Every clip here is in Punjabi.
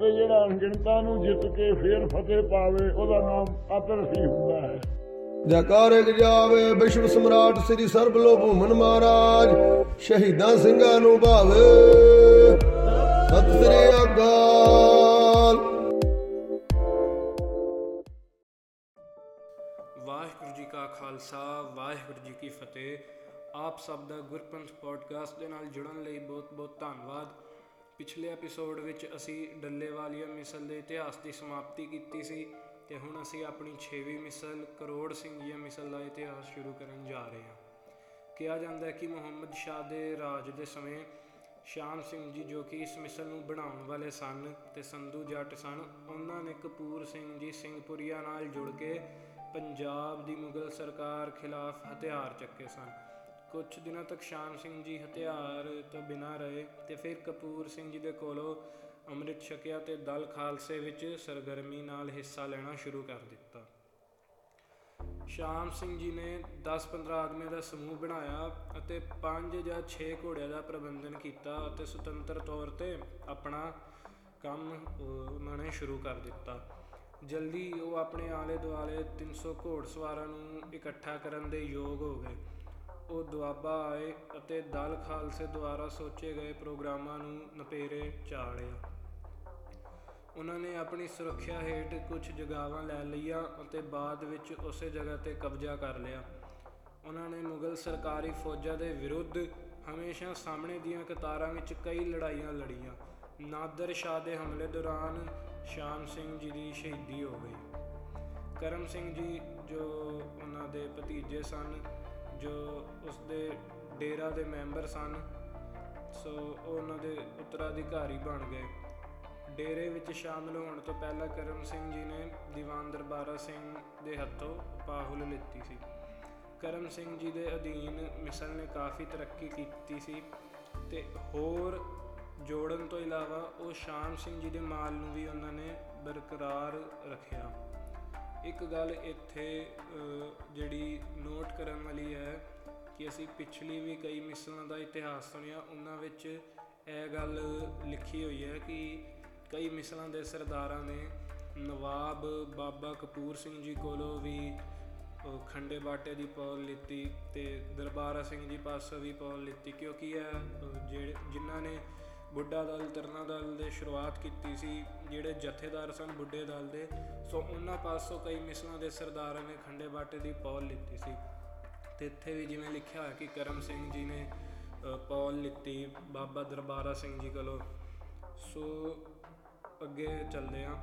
ਤੇ ਜਿਹੜਾ ਅਣਗਿਣਤਾ ਨੂੰ ਜਿੱਤ ਕੇ ਫੇਰ ਫਤਿਹ ਪਾਵੇ ਉਹਦਾ ਨਾਮ ਅਤਰਫ ਹੀ ਹੁੰਦਾ ਹੈ। ਜੈਕਾਰੇ ਗਜਾਵੇ ਵਿਸ਼ਵ ਸਮਰਾਟ ਸ੍ਰੀ ਸਰਬ ਲੋ ਭੂਮਨ ਮਹਾਰਾਜ ਸ਼ਹੀਦਾਂ ਸਿੰਘਾਂ ਨੂੰ ਭਾਵੇ। ਸਤਿ ਸ੍ਰੀ ਅਕਾਲ। ਵਾਹਿਗੁਰੂ ਜੀ ਕਾ ਖਾਲਸਾ ਵਾਹਿਗੁਰੂ ਜੀ ਕੀ ਫਤਿਹ। ਆਪ ਸਭ ਦਾ ਗੁਰਪੰਥ ਪੋਡਕਾਸਟ ਦੇ ਨਾਲ ਜੁੜਨ ਲਈ ਬਹੁਤ-ਬਹੁਤ ਧੰਨਵਾਦ। ਪਿਛਲੇ ਐਪੀਸੋਡ ਵਿੱਚ ਅਸੀਂ ਡੱਲੇਵਾਲੀਆ ਮਿਸਲ ਦੇ ਇਤਿਹਾਸ ਦੀ ਸਮਾਪਤੀ ਕੀਤੀ ਸੀ ਤੇ ਹੁਣ ਅਸੀਂ ਆਪਣੀ 6ਵੀਂ ਮਿਸਲ ਕਰੋੜ ਸਿੰਘੀਆ ਮਿਸਲ ਦਾ ਇਤਿਹਾਸ ਸ਼ੁਰੂ ਕਰਨ ਜਾ ਰਹੇ ਹਾਂ। ਕਿਹਾ ਜਾਂਦਾ ਹੈ ਕਿ ਮੁਹੰਮਦ ਸ਼ਾਹ ਦੇ ਰਾਜ ਦੇ ਸਮੇਂ ਸ਼ਾਮ ਸਿੰਘ ਜੀ ਜੋ ਕਿ ਇਸ ਮਿਸਲ ਨੂੰ ਬਣਾਉਣ ਵਾਲੇ ਸਨ ਤੇ ਸੰਧੂ ਜੱਟ ਸਨ, ਉਹਨਾਂ ਨੇ ਕਪੂਰ ਸਿੰਘ ਜੀ ਸਿੰਘਪੁਰੀਆ ਨਾਲ ਜੁੜ ਕੇ ਪੰਜਾਬ ਦੀ ਮੁਗਲ ਸਰਕਾਰ ਖਿਲਾਫ ਹਥਿਆਰ ਚੱਕੇ ਸਨ। ਕੁਝ ਦਿਨਾਂ ਤੱਕ ਸ਼ਾਮ ਸਿੰਘ ਜੀ ਹਥਿਆਰ ਤੋਂ ਬਿਨਾਂ ਰਹੇ ਤੇ ਫਿਰ ਕਪੂਰ ਸਿੰਘ ਜੀ ਦੇ ਕੋਲੋਂ ਅੰਮ੍ਰਿਤ ਛਕਿਆ ਤੇ ਦਲ ਖਾਲਸੇ ਵਿੱਚ ਸਰਗਰਮੀ ਨਾਲ ਹਿੱਸਾ ਲੈਣਾ ਸ਼ੁਰੂ ਕਰ ਦਿੱਤਾ। ਸ਼ਾਮ ਸਿੰਘ ਜੀ ਨੇ 10-15 ਆਦਮੀਆਂ ਦਾ ਸਮੂਹ ਬਣਾਇਆ ਅਤੇ 5 ਜਾਂ 6 ਘੋੜਿਆਂ ਦਾ ਪ੍ਰਬੰਧਨ ਕੀਤਾ ਅਤੇ ਸੁਤੰਤਰ ਤੌਰ ਤੇ ਆਪਣਾ ਕੰਮ ਅਹ, ਉਹਨਾਂ ਨੇ ਸ਼ੁਰੂ ਕਰ ਦਿੱਤਾ। ਜਲਦੀ ਉਹ ਆਪਣੇ ਆਲੇ ਦੁਆਲੇ 300 ਘੋੜਸਵਾਰਾਂ ਨੂੰ ਇਕੱਠਾ ਕਰਨ ਦੇ ਯੋਗ ਹੋ ਗਏ। ਉਹ ਦੁਆਬਾ ਆਏ ਅਤੇ ਦਲ ਖਾਲਸੇ ਦੁਆਰਾ ਸੋਚੇ ਗਏ ਪ੍ਰੋਗਰਾਮਾਂ ਨੂੰ ਨਪੇਰੇ ਚਾੜਿਆ ਉਹਨਾਂ ਨੇ ਆਪਣੀ ਸੁਰੱਖਿਆ ਹੇਠ ਕੁਝ ਜਗਾਵਾਂ ਲੈ ਲਈਆਂ ਅਤੇ ਬਾਅਦ ਵਿੱਚ ਉਸੇ ਜਗ੍ਹਾ ਤੇ ਕਬਜ਼ਾ ਕਰ ਲਿਆ। ਉਹਨਾਂ ਨੇ ਮੁਗਲ ਸਰਕਾਰੀ ਫੌਜਾਂ ਦੇ ਵਿਰੁੱਧ ਹਮੇਸ਼ਾ ਸਾਹਮਣੇ ਦੀਆਂ ਕਤਾਰਾਂ ਵਿੱਚ ਕਈ ਲੜਾਈਆਂ ਲੜੀਆਂ। ਨਾਦਰ ਸ਼ਾਹ ਦੇ ਹਮਲੇ ਦੌਰਾਨ ਸ਼ਾਮ ਸਿੰਘ ਜੀ ਦੀ ਸ਼ਹੀਦੀ ਹੋ ਗਈ। ਕਰਮ ਸਿੰਘ ਜੀ ਜੋ ਉਹਨਾਂ ਦੇ ਭਤੀਜੇ ਸਨ ਜੋ ਉਸ ਦੇ ਡੇਰਾ ਦੇ ਮੈਂਬਰ ਸਨ, ਸੋ ਉਹ ਉਹਨਾਂ ਦੇ ਉੱਤਰਾਧਿਕਾਰੀ ਬਣ ਗਏ। ਡੇਰੇ ਵਿੱਚ ਸ਼ਾਮਲ ਹੋਣ ਤੋਂ ਪਹਿਲਾਂ ਕਰਮ ਸਿੰਘ ਜੀ ਨੇ ਦੀਵਾਨ ਦਰਬਾਰਾ ਸਿੰਘ ਦੇ ਹੱਥੋਂ ਪਾਹੁਲ ਲਿੱਤੀ ਸੀ। ਕਰਮ ਸਿੰਘ ਜੀ ਦੇ ਅਧੀਨ ਮਿਸਲ ਨੇ ਕਾਫੀ ਤਰੱਕੀ ਕੀਤੀ ਸੀ ਤੇ ਹੋਰ ਜੋੜਨ ਤੋਂ ਇਲਾਵਾ ਉਹ ਸ਼ਾਮ ਸਿੰਘ ਜੀ ਦੇ ਮਾਲ ਨੂੰ ਵੀ ਉਹਨਾਂ ਨੇ ਬਰਕਰਾਰ ਰੱਖਿਆ। ਇੱਕ ਗੱਲ ਇੱਥੇ ਅਹ, ਜਿਹੜੀ ਨੋਟ ਕਰਨ ਵਾਲੀ ਹੈ ਕਿ ਅਸੀਂ ਪਿਛਲੀ ਵੀ ਕਈ ਮਿਸਲਾਂ ਦਾ ਇਤਿਹਾਸ ਸੁਣਿਆ ਉਹਨਾਂ ਵਿੱਚ ਇਹ ਗੱਲ ਲਿਖੀ ਹੋਈ ਹੈ ਕਿ ਕਈ ਮਿਸਲਾਂ ਦੇ ਸਰਦਾਰਾਂ ਨੇ ਨਵਾਬ ਬਾਬਾ ਕਪੂਰ ਸਿੰਘ ਜੀ ਕੋਲੋਂ ਵੀ ਅਹ, ਖੰਡੇ ਬਾਟੇ ਦੀ ਪੌਲ ਲਿੱਤੀ ਤੇ ਦਰਬਾਰਾ ਸਿੰਘ ਜੀ ਪਾਸੋਂ ਵੀ ਪੌਲ ਲਿੱਤੀ ਕਿਉਂਕਿ ਇਹ ਅਹ, ਜਿਹੜੇ ਜਿਨ੍ਹਾਂ ਨੇ ਬੁੱਢਾ ਦਲ ਤਰਨਾ ਦਲ ਦੇ ਸ਼ੁਰੂਆਤ ਕੀਤੀ ਸੀ ਜਿਹੜੇ ਜਥੇਦਾਰ ਸਨ ਬੁੱਢੇ ਦਲ ਦੇ। ਸੋ ਉਹਨਾਂ ਪਾਸੋਂ ਕਈ ਮਿਸਲਾਂ ਦੇ ਸਰਦਾਰਾਂ ਨੇ ਖੰਡੇ ਬਾਟੇ ਦੀ ਪੌਲ ਲਿੱਤੀ ਸੀ। ਤੇ ਇੱਥੇ ਵੀ ਜਿਵੇਂ ਲਿਖਿਆ ਹੋਇਆ ਕਿ ਕਰਮ ਸਿੰਘ ਜੀ ਨੇ ਅ, ਪੌਲ ਲਿੱਤੀ ਬਾਬਾ ਦਰਬਾਰਾ ਸਿੰਘ ਜੀ ਕੋਲੋਂ। ਸੋ ਅੱਗੇ ਚੱਲਦੇ ਆ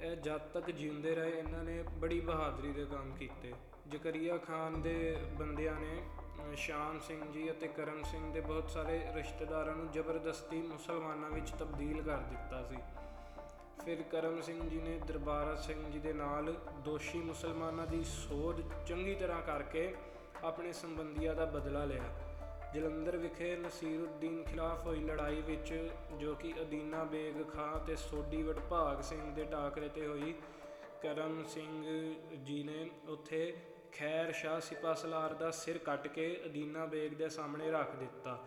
ਇਹ ਜਦ ਤੱਕ ਜਿਉਂਦੇ ਰਹੇ ਇਹਨਾਂ ਨੇ ਬੜੀ ਬਹਾਦਰੀ ਦੇ ਕੰਮ ਕੀਤੇ। ਜ਼ਕਰੀਆ ਖਾਨ ਦੇ ਬੰਦਿਆਂ ਨੇ ਅ, ਸ਼ਾਮ ਸਿੰਘ ਜੀ ਅਤੇ ਕਰਮ ਸਿੰਘ ਦੇ ਬਹੁਤ ਸਾਰੇ ਰਿਸ਼ਤੇਦਾਰਾਂ ਨੂੰ ਜ਼ਬਰਦਸਤੀ ਮੁਸਲਮਾਨਾਂ ਵਿੱਚ ਤਬਦੀਲ ਕਰ ਦਿੱਤਾ ਸੀ। ਫਿਰ ਕਰਮ ਸਿੰਘ ਜੀ ਨੇ ਦਰਬਾਰਾ ਸਿੰਘ ਜੀ ਦੇ ਨਾਲ ਦੋਸ਼ੀ ਮੁਸਲਮਾਨਾਂ ਦੀ ਸੋਧ ਚੰਗੀ ਤਰ੍ਹਾਂ ਕਰਕੇ ਆਪਣੇ ਸੰਬੰਧੀਆਂ ਦਾ ਬਦਲਾ ਲਿਆ। ਜਲੰਧਰ ਵਿਖੇ ਨਸੀਰੁদ্ਦੀਨ ਖਿਲਾਫ ਹੋਈ ਲੜਾਈ ਵਿੱਚ, ਜੋ ਕਿ ਅਦੀਨਾ ਬੇਗ ਖਾਂ ਤੇ ਸੋਢੀ ਵਡਭਾਗ ਸਿੰਘ ਦੇ ਟਾਕਰੇ ਤੇ ਹੋਈ, ਕਰਮ ਸਿੰਘ ਜੀ ਨੇ ਉੱਥੇ ਖੈਰ ਸ਼ਾਹ ਸਿਪਾ ਸਲਾਰ ਦਾ ਸਿਰ ਕੱਟ ਕੇ ਅਦੀਨਾ ਬੇਗ ਦੇ ਸਾਹਮਣੇ ਰੱਖ ਦਿੱਤਾ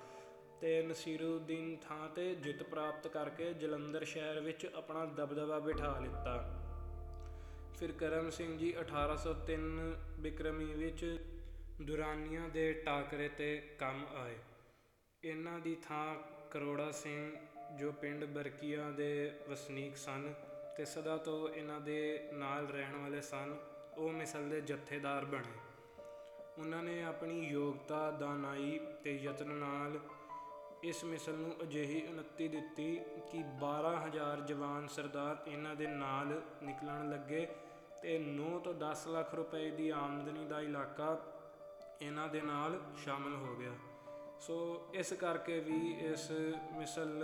ਤੇ ਨਸੀਰੁদ্ਦੀਨ ਥਾਂ ਤੇ ਜਿੱਤ ਪ੍ਰਾਪਤ ਕਰਕੇ ਜਲੰਧਰ ਸ਼ਹਿਰ ਵਿੱਚ ਆਪਣਾ ਦਬਦਬਾ ਬਿਠਾ ਲਿੱਤਾ। ਫਿਰ ਕਰਮ ਸਿੰਘ ਜੀ 1803 ਬਿਕਰਮੀ ਵਿੱਚ ਦੁਰਾਨੀਆਂ ਦੇ ਟਾਕਰੇ ਤੇ ਕੰਮ ਆਏ। ਇਹਨਾਂ ਦੀ ਥਾਂ ਕਰੋੜਾ ਸਿੰਘ, ਜੋ ਪਿੰਡ ਬਰਕੀਆਂ ਦੇ ਵਸਨੀਕ ਸਨ ਤੇ ਸਦਾ ਤੋਂ ਇਹਨਾਂ ਦੇ ਨਾਲ ਰਹਿਣ ਵਾਲੇ ਸਨ। ਉਹ ਮਿਸਲ ਦੇ ਜਥੇਦਾਰ ਬਣੇ। ਉਹਨਾਂ ਨੇ ਆਪਣੀ ਯੋਗਤਾ ਦਾਨਾਈ ਤੇ ਯਤਨ ਨਾਲ ਇਸ ਮਿਸਲ ਨੂੰ ਅਜਿਹੀ ਉਨਤੀ ਦਿੱਤੀ ਕਿ 12000 ਜਵਾਨ ਸਰਦਾਰ ਇਹਨਾਂ ਦੇ ਨਾਲ ਨਿਕਲਣ ਲੱਗੇ ਤੇ 9 ਤੋਂ 10 ਲੱਖ ਰੁਪਏ ਦੀ ਆਮਦਨੀ ਦਾ ਇਲਾਕਾ ਇਹਨਾਂ ਦੇ ਨਾਲ ਸ਼ਾਮਲ ਹੋ ਗਿਆ। ਸੋ ਇਸ ਕਰਕੇ ਵੀ ਇਸ ਮਿਸਲ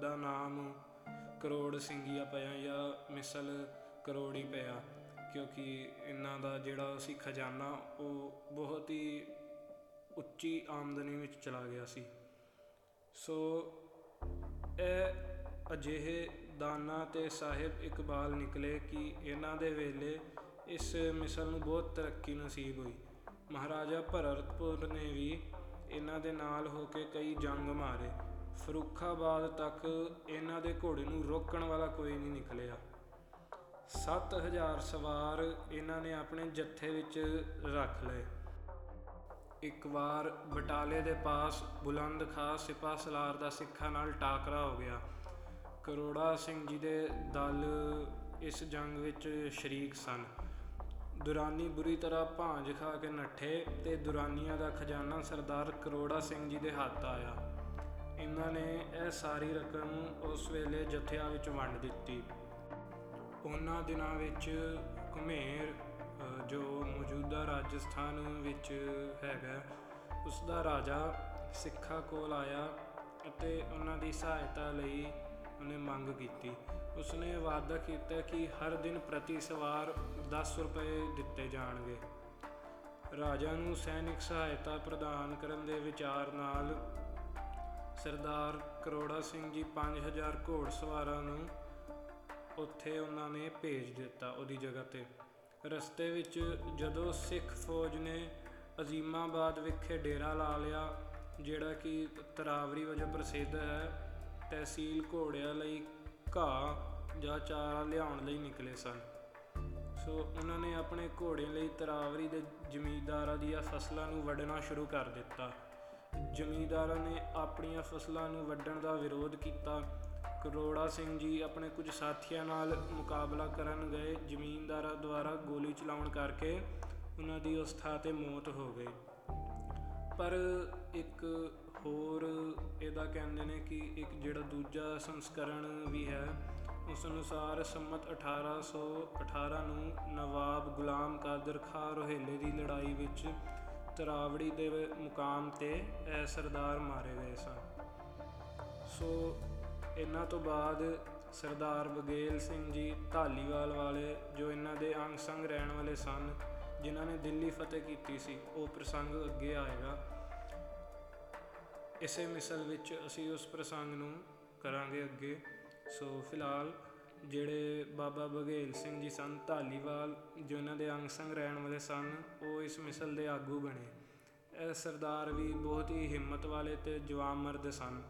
ਦਾ ਨਾਮ ਕਰੋੜ ਸਿੰਘੀਆ ਪਿਆ ਜਾਂ ਮਿਸਲ ਕਰੋੜੀ ਪਿਆ। ਕਿਉਂਕਿ ਇਹਨਾਂ ਦਾ ਜਿਹੜਾ ਸੀ ਖਜ਼ਾਨਾ, ਉਹ ਬਹੁਤ ਹੀ ਉੱਚੀ ਆਮਦਨੀ ਵਿੱਚ ਚਲਾ ਗਿਆ ਸੀ। ਸੋ ਇਹ ਅਜਿਹੇ ਦਾਨਾ ਤੇ ਸਾਹਿਬ ਇਕਬਾਲ ਨਿਕਲੇ ਕਿ ਇਹਨਾਂ ਦੇ ਵੇਲੇ ਇਸ ਮਿਸਲ ਨੂੰ ਬਹੁਤ ਤਰੱਕੀ ਨਸੀਬ ਹੋਈ। ਮਹਾਰਾਜਾ ਭਰਤਪੁਰ ਨੇ ਵੀ ਇਹਨਾਂ ਦੇ ਨਾਲ ਹੋ ਕੇ ਕਈ ਜੰਗ ਮਾਰੇ। ਫਰੂਖਾਬਾਦ ਤੱਕ ਇਹਨਾਂ ਦੇ ਘੋੜੇ ਨੂੰ ਰੋਕਣ ਵਾਲਾ ਕੋਈ ਨਹੀਂ ਨਿਕਲਿਆ। 7000 ਸਵਾਰ ਇਹਨਾਂ ਨੇ ਆਪਣੇ ਜੱਥੇ ਵਿੱਚ ਰੱਖ ਲਏ। ਇੱਕ ਵਾਰ ਬਟਾਲੇ ਦੇ ਪਾਸ ਬੁਲੰਦ ਖਾਂ ਸਿਪਾ ਸਲਾਰ ਦਾ ਸਿੱਖਾਂ ਨਾਲ ਟਾਕਰਾ ਹੋ ਗਿਆ। ਕਰੋੜਾ ਸਿੰਘ ਜੀ ਦੇ ਦਲ ਇਸ ਜੰਗ ਵਿੱਚ ਸ਼ਰੀਕ ਸਨ। ਦੁਰਾਨੀ ਬੁਰੀ ਤਰ੍ਹਾਂ ਭਾਂਜ ਖਾ ਕੇ ਨੱਠੇ ਤੇ ਦੁਰਾਨੀਆਂ ਦਾ ਖਜ਼ਾਨਾ ਸਰਦਾਰ ਕਰੋੜਾ ਸਿੰਘ ਜੀ ਦੇ ਹੱਥ ਆਇਆ। ਇਹਨਾਂ ਨੇ ਇਹ ਸਾਰੀ ਰਕਮ ਉਸ ਵੇਲੇ ਜਥਿਆਂ ਵਿੱਚ ਵੰਡ ਦਿੱਤੀ। ਉਹਨਾਂ ਦਿਨਾਂ ਵਿੱਚ ਘੁਮੇਰ ਅ, ਜੋ ਮੌਜੂਦਾ ਰਾਜਸਥਾਨ ਵਿੱਚ ਹੈਗਾ ਉਸ ਦਾ ਰਾਜਾ ਸਿੱਖਾਂ ਕੋਲ ਆਇਆ ਅਤੇ ਉਹਨਾਂ ਦੀ ਸਹਾਇਤਾ ਲਈ ਉਹਨੇ ਮੰਗ ਕੀਤੀ। ਉਸਨੇ ਵਾਅਦਾ ਕੀਤਾ ਕਿ ਹਰ ਦਿਨ ਪ੍ਰਤੀ ਸਵਾਰ 10 ਰੁਪਏ ਦਿੱਤੇ ਜਾਣਗੇ। ਰਾਜਾ ਨੂੰ ਸੈਨਿਕ ਸਹਾਇਤਾ ਪ੍ਰਦਾਨ ਕਰਨ ਦੇ ਵਿਚਾਰ ਨਾਲ ਸਰਦਾਰ ਕਰੋੜਾ ਸਿੰਘ ਜੀ 5000 ਘੋੜਸਵਾਰਾਂ ਨੂੰ ਉੱਥੇ ਉਹਨਾਂ ਨੇ ਭੇਜ ਦਿੱਤਾ ਉਹਦੀ ਜਗ੍ਹਾ ਤੇ। ਰਸਤੇ ਵਿੱਚ ਜਦੋਂ ਸਿੱਖ ਫੌਜ ਨੇ ਅਜ਼ੀਮਾਬਾਦ ਵਿਖੇ ਡੇਰਾ ਲਾ ਲਿਆ, ਜਿਹੜਾ ਕਿ ਤਰਾਵਰੀ ਵਜੋਂ ਪ੍ਰਸਿੱਧ ਹੈ, ਤਹਿਸੀਲ ਘੋੜਿਆਂ ਲਈ ਘਾਹ ਜਾਂ ਚਾਰਾ ਲਿਆਉਣ ਲਈ ਨਿਕਲੇ ਸਨ। ਸੋ ਉਹਨਾਂ ਨੇ ਆਪਣੇ ਘੋੜਿਆਂ ਲਈ ਤਰਾਵਰੀ ਦੇ ਜ਼ਮੀਂਦਾਰਾਂ ਦੀਆਂ ਫਸਲਾਂ ਨੂੰ ਵੱਢਣਾ ਸ਼ੁਰੂ ਕਰ ਦਿੱਤਾ। ਜ਼ਮੀਂਦਾਰਾਂ ਨੇ ਆਪਣੀਆਂ ਫਸਲਾਂ ਨੂੰ ਵੱਢਣ ਦਾ ਵਿਰੋਧ ਕੀਤਾ। ਕਰੋੜਾ ਸਿੰਘ ਜੀ ਆਪਣੇ ਕੁਝ ਸਾਥੀਆਂ ਨਾਲ ਮੁਕਾਬਲਾ ਕਰਨ ਗਏ ਜ਼ਮੀਂਦਾਰਾਂ ਦੁਆਰਾ ਗੋਲੀ ਚਲਾਉਣ ਕਰਕੇ ਉਹਨਾਂ ਦੀ ਉਸ ਥਾਂ ਤੇ ਮੌਤ ਹੋ ਗਈ। ਪਰ ਇੱਕ ਹੋਰ ਇਹਦਾ ਕਹਿੰਦੇ ਨੇ ਕਿ ਇੱਕ ਜਿਹੜਾ ਦੂਜਾ ਸੰਸਕਰਣ ਵੀ ਹੈ, ਉਸ ਅਨੁਸਾਰ ਸੰਮਤ 1818 ਨੂੰ ਨਵਾਬ ਗੁਲਾਮ ਕਾਦਰ ਖਾਂ ਰੋਹੇਲੇ ਦੀ ਲੜਾਈ ਵਿੱਚ ਤਰਾਵੜੀ ਦੇ ਮੁਕਾਮ ਤੇ ਇਹ ਸਰਦਾਰ ਮਾਰੇ ਗਏ ਸਨ। ਸੋ ਇਹਨਾਂ ਤੋਂ ਬਾਅਦ ਸਰਦਾਰ ਬਗੇਲ ਸਿੰਘ ਜੀ ਢਾਲੀਵਾਲ ਵਾਲੇ, ਜੋ ਇਹਨਾਂ ਦੇ ਅੰਗ ਸੰਗ ਰਹਿਣ ਵਾਲੇ ਸਨ, ਜਿਨ੍ਹਾਂ ਨੇ ਦਿੱਲੀ ਫਤਿਹ ਕੀਤੀ ਸੀ, ਉਹ ਪ੍ਰਸੰਗ ਅੱਗੇ ਆਏਗਾ। ਇਸੇ ਮਿਸਲ ਵਿੱਚ ਅਸੀਂ ਉਸ ਪ੍ਰਸੰਗ ਨੂੰ ਕਰਾਂਗੇ ਅੱਗੇ। ਸੋ ਫਿਲਹਾਲ ਜਿਹੜੇ ਬਾਬਾ ਬਘੇਲ ਸਿੰਘ ਜੀ ਸਨ ਢਾਲੀਵਾਲ ਜੋ ਇਹਨਾਂ ਦੇ ਅੰਗ ਸੰਗ ਰਹਿਣ ਵਾਲੇ ਸਨ, ਉਹ ਇਸ ਮਿਸਲ ਦੇ ਆਗੂ ਬਣੇ। ਇਹ ਸਰਦਾਰ ਵੀ ਬਹੁਤ ਹੀ ਹਿੰਮਤ ਵਾਲੇ ਤੇ ਜਵਾਨ ਮਰਦ ਸਨ।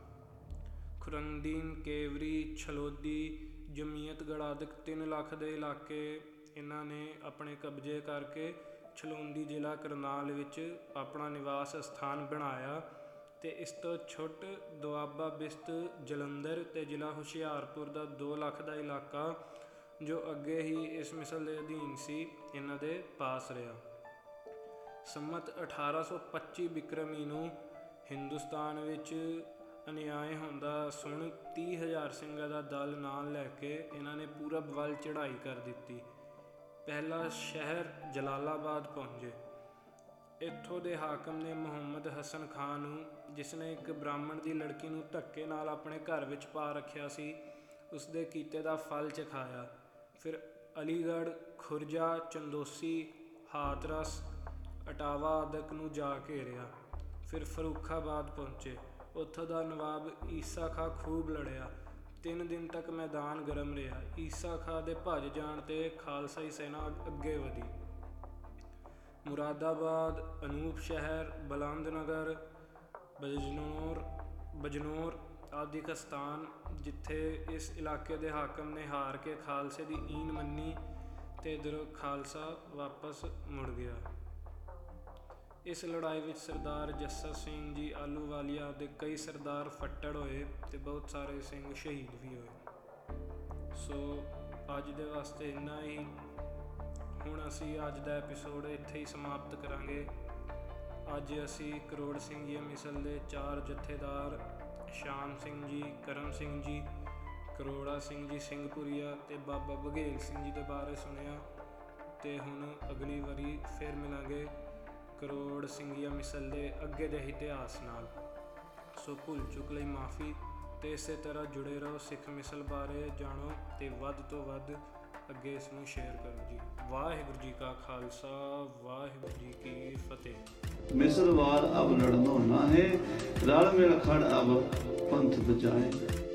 ਖੁਰੰਦੀਨ ਕੇਵਰੀ, ਛਲੋਦੀ, ਜਮੀਅਤ ਗੜਾਦਕ 3 ਲੱਖ ਦੇ ਇਲਾਕੇ ਇਹਨਾਂ ਨੇ ਆਪਣੇ ਕਬਜ਼ੇ ਕਰਕੇ ਛਲੋਂਦੀ ਜ਼ਿਲ੍ਹਾ ਕਰਨਾਲ ਵਿੱਚ ਆਪਣਾ ਨਿਵਾਸ ਸਥਾਨ ਬਣਾਇਆ ਤੇ ਇਸ ਤੋਂ ਛੁੱਟ ਦੁਆਬਾ ਬਿਸਤ ਜਲੰਧਰ ਤੇ ਜ਼ਿਲ੍ਹਾ ਹੁਸ਼ਿਆਰਪੁਰ ਦਾ 2 ਲੱਖ ਦਾ ਇਲਾਕਾ ਜੋ ਅੱਗੇ ਹੀ ਇਸ ਮਿਸਲ ਦੇ ਅਧੀਨ ਸੀ, ਇਹਨਾਂ ਦੇ ਪਾਸ ਰਿਹਾ। ਸੰਮਤ 1825 ਬਿਕਰਮੀ ਨੂੰ ਹਿੰਦੁਸਤਾਨ ਵਿੱਚ ਅਨਿਆਏ ਹੁੰਦਾ, ਸੁਣ 30000 ਸਿੰਘਾਂ ਦਾ ਦਲ ਨਾਲ ਲੈ ਕੇ ਇਹਨਾਂ ਨੇ ਪੂਰਬ ਵੱਲ ਚੜ੍ਹਾਈ ਕਰ ਦਿੱਤੀ। ਪਹਿਲਾ ਸ਼ਹਿਰ ਜਲਾਲਾਬਾਦ ਪਹੁੰਚੇ। ਇੱਥੋਂ ਦੇ ਹਾਕਮ ਨੇ ਮੁਹੰਮਦ ਹਸਨ ਖਾਨ ਨੂੰ, ਜਿਸ ਨੇ ਇੱਕ ਬ੍ਰਾਹਮਣ ਦੀ ਲੜਕੀ ਨੂੰ ਧੱਕੇ ਨਾਲ ਆਪਣੇ ਘਰ ਵਿੱਚ ਪਾ ਰੱਖਿਆ ਸੀ, ਉਸ ਦੇ ਕੀਤੇ ਦਾ ਫਲ ਚਖਾਇਆ। ਫਿਰ ਅਲੀਗੜ੍ਹ, ਖੁਰਜਾ, ਚੰਦੋਸੀ, ਹਾਥਰਸ, ਅਟਾਵਾ ਆਦਿਕ ਨੂੰ ਜਾ ਘੇਰਿਆ। ਫਿਰ ਫਰੂਖਾਬਾਦ ਪਹੁੰਚੇ। ਉੱਥੋਂ ਦਾ ਨਵਾਬ ਈਸਾ ਖਾਂ ਖੂਬ ਲੜਿਆ। ਤਿੰਨ ਦਿਨ ਤੱਕ ਮੈਦਾਨ ਗਰਮ ਰਿਹਾ। ਈਸਾ ਖਾਂ ਦੇ ਭੱਜ ਜਾਣ ਤੇ ਖਾਲਸਾਈ ਸੈਨਾ ਅੱਗੇ ਵਧੀ। ਮੁਰਾਦਾਬਾਦ, ਅਨੂਪ ਸ਼ਹਿਰ ਬਲੰਦ ਨਗਰ ਬਜਨੌਰ ਬਜਨੌਰ ਆਦਿ ਕ ਸਥਾਨ ਜਿੱਥੇ ਇਸ ਇਲਾਕੇ ਦੇ ਹਾਕਮ ਨੇ ਹਾਰ ਕੇ ਖਾਲਸੇ ਦੀ ਈਨ ਮੰਨੀ ਤੇ ਇਧਰੋਂ ਖਾਲਸਾ ਵਾਪਸ ਮੁੜ ਗਿਆ। ਇਸ ਲੜਾਈ ਵਿੱਚ ਸਰਦਾਰ ਜੱਸਾ ਸਿੰਘ ਜੀ ਆਲੂਵਾਲੀਆ ਦੇ ਕਈ ਸਰਦਾਰ ਫੱਟੜ ਹੋਏ ਤੇ ਬਹੁਤ ਸਾਰੇ ਸਿੰਘ ਸ਼ਹੀਦ ਵੀ ਹੋਏ। ਸੋ ਅੱਜ ਦੇ ਵਾਸਤੇ ਇੰਨਾ ਹੀ। ਹੁਣ ਅਸੀਂ ਅੱਜ ਦਾ ਐਪੀਸੋਡ ਇੱਥੇ ਹੀ ਸਮਾਪਤ ਕਰਾਂਗੇ। ਅੱਜ ਅਸੀਂ ਕਰੋੜ ਸਿੰਘ ਜੀ ਮਿਸਲ ਦੇ ਚਾਰ ਜਥੇਦਾਰ ਸ਼ਾਮ ਸਿੰਘ ਜੀ, ਕਰਮ ਸਿੰਘ ਜੀ, ਕਰੋੜਾ ਸਿੰਘ ਜੀ ਸਿੰਘਪੁਰੀਆ ਤੇ ਬਾਬਾ ਬਘੇਲ ਸਿੰਘ ਜੀ ਦੇ ਬਾਰੇ ਸੁਣਿਆ ਤੇ ਹੁਣ ਅਗਲੀ ਵਾਰੀ ਫਿਰ ਮਿਲਾਂਗੇ। ਕਰੋੜ ਸਿੰਘੀਆਂ ਮਿਸਲ ਦੇ ਅੱਗੇ ਦੇ ਇਤਿਹਾਸ ਨਾਲ। ਸੋ ਭੁੱਲ ਚੁੱਕ ਲਈ ਮਾਫੀ ਤੇ ਇਸੇ ਤਰ੍ਹਾਂ ਜੁੜੇ ਰਹੋ ਸਿੱਖ ਮਿਸਲ ਬਾਰੇ ਜਾਣੋ ਤੇ ਵੱਧ ਤੋਂ ਵੱਧ ਅੱਗੇ ਇਸ ਨੂੰ ਸ਼ੇਅਰ ਕਰੋ ਜੀ। ਵਾਹਿਗੁਰੂ ਜੀ ਕਾ ਖਾਲਸਾ, ਵਾਹਿਗੁਰੂ ਜੀ ਕੀ ਫਤਿਹ। ਮਿਸਲਵਾਰ ਅਬ ਲੜਨੋ ਨਾ ਹੈ ਰਲ ਮਿਲ ਖੜ ਅਬ ਪੰਥ ਬਚਾਏ।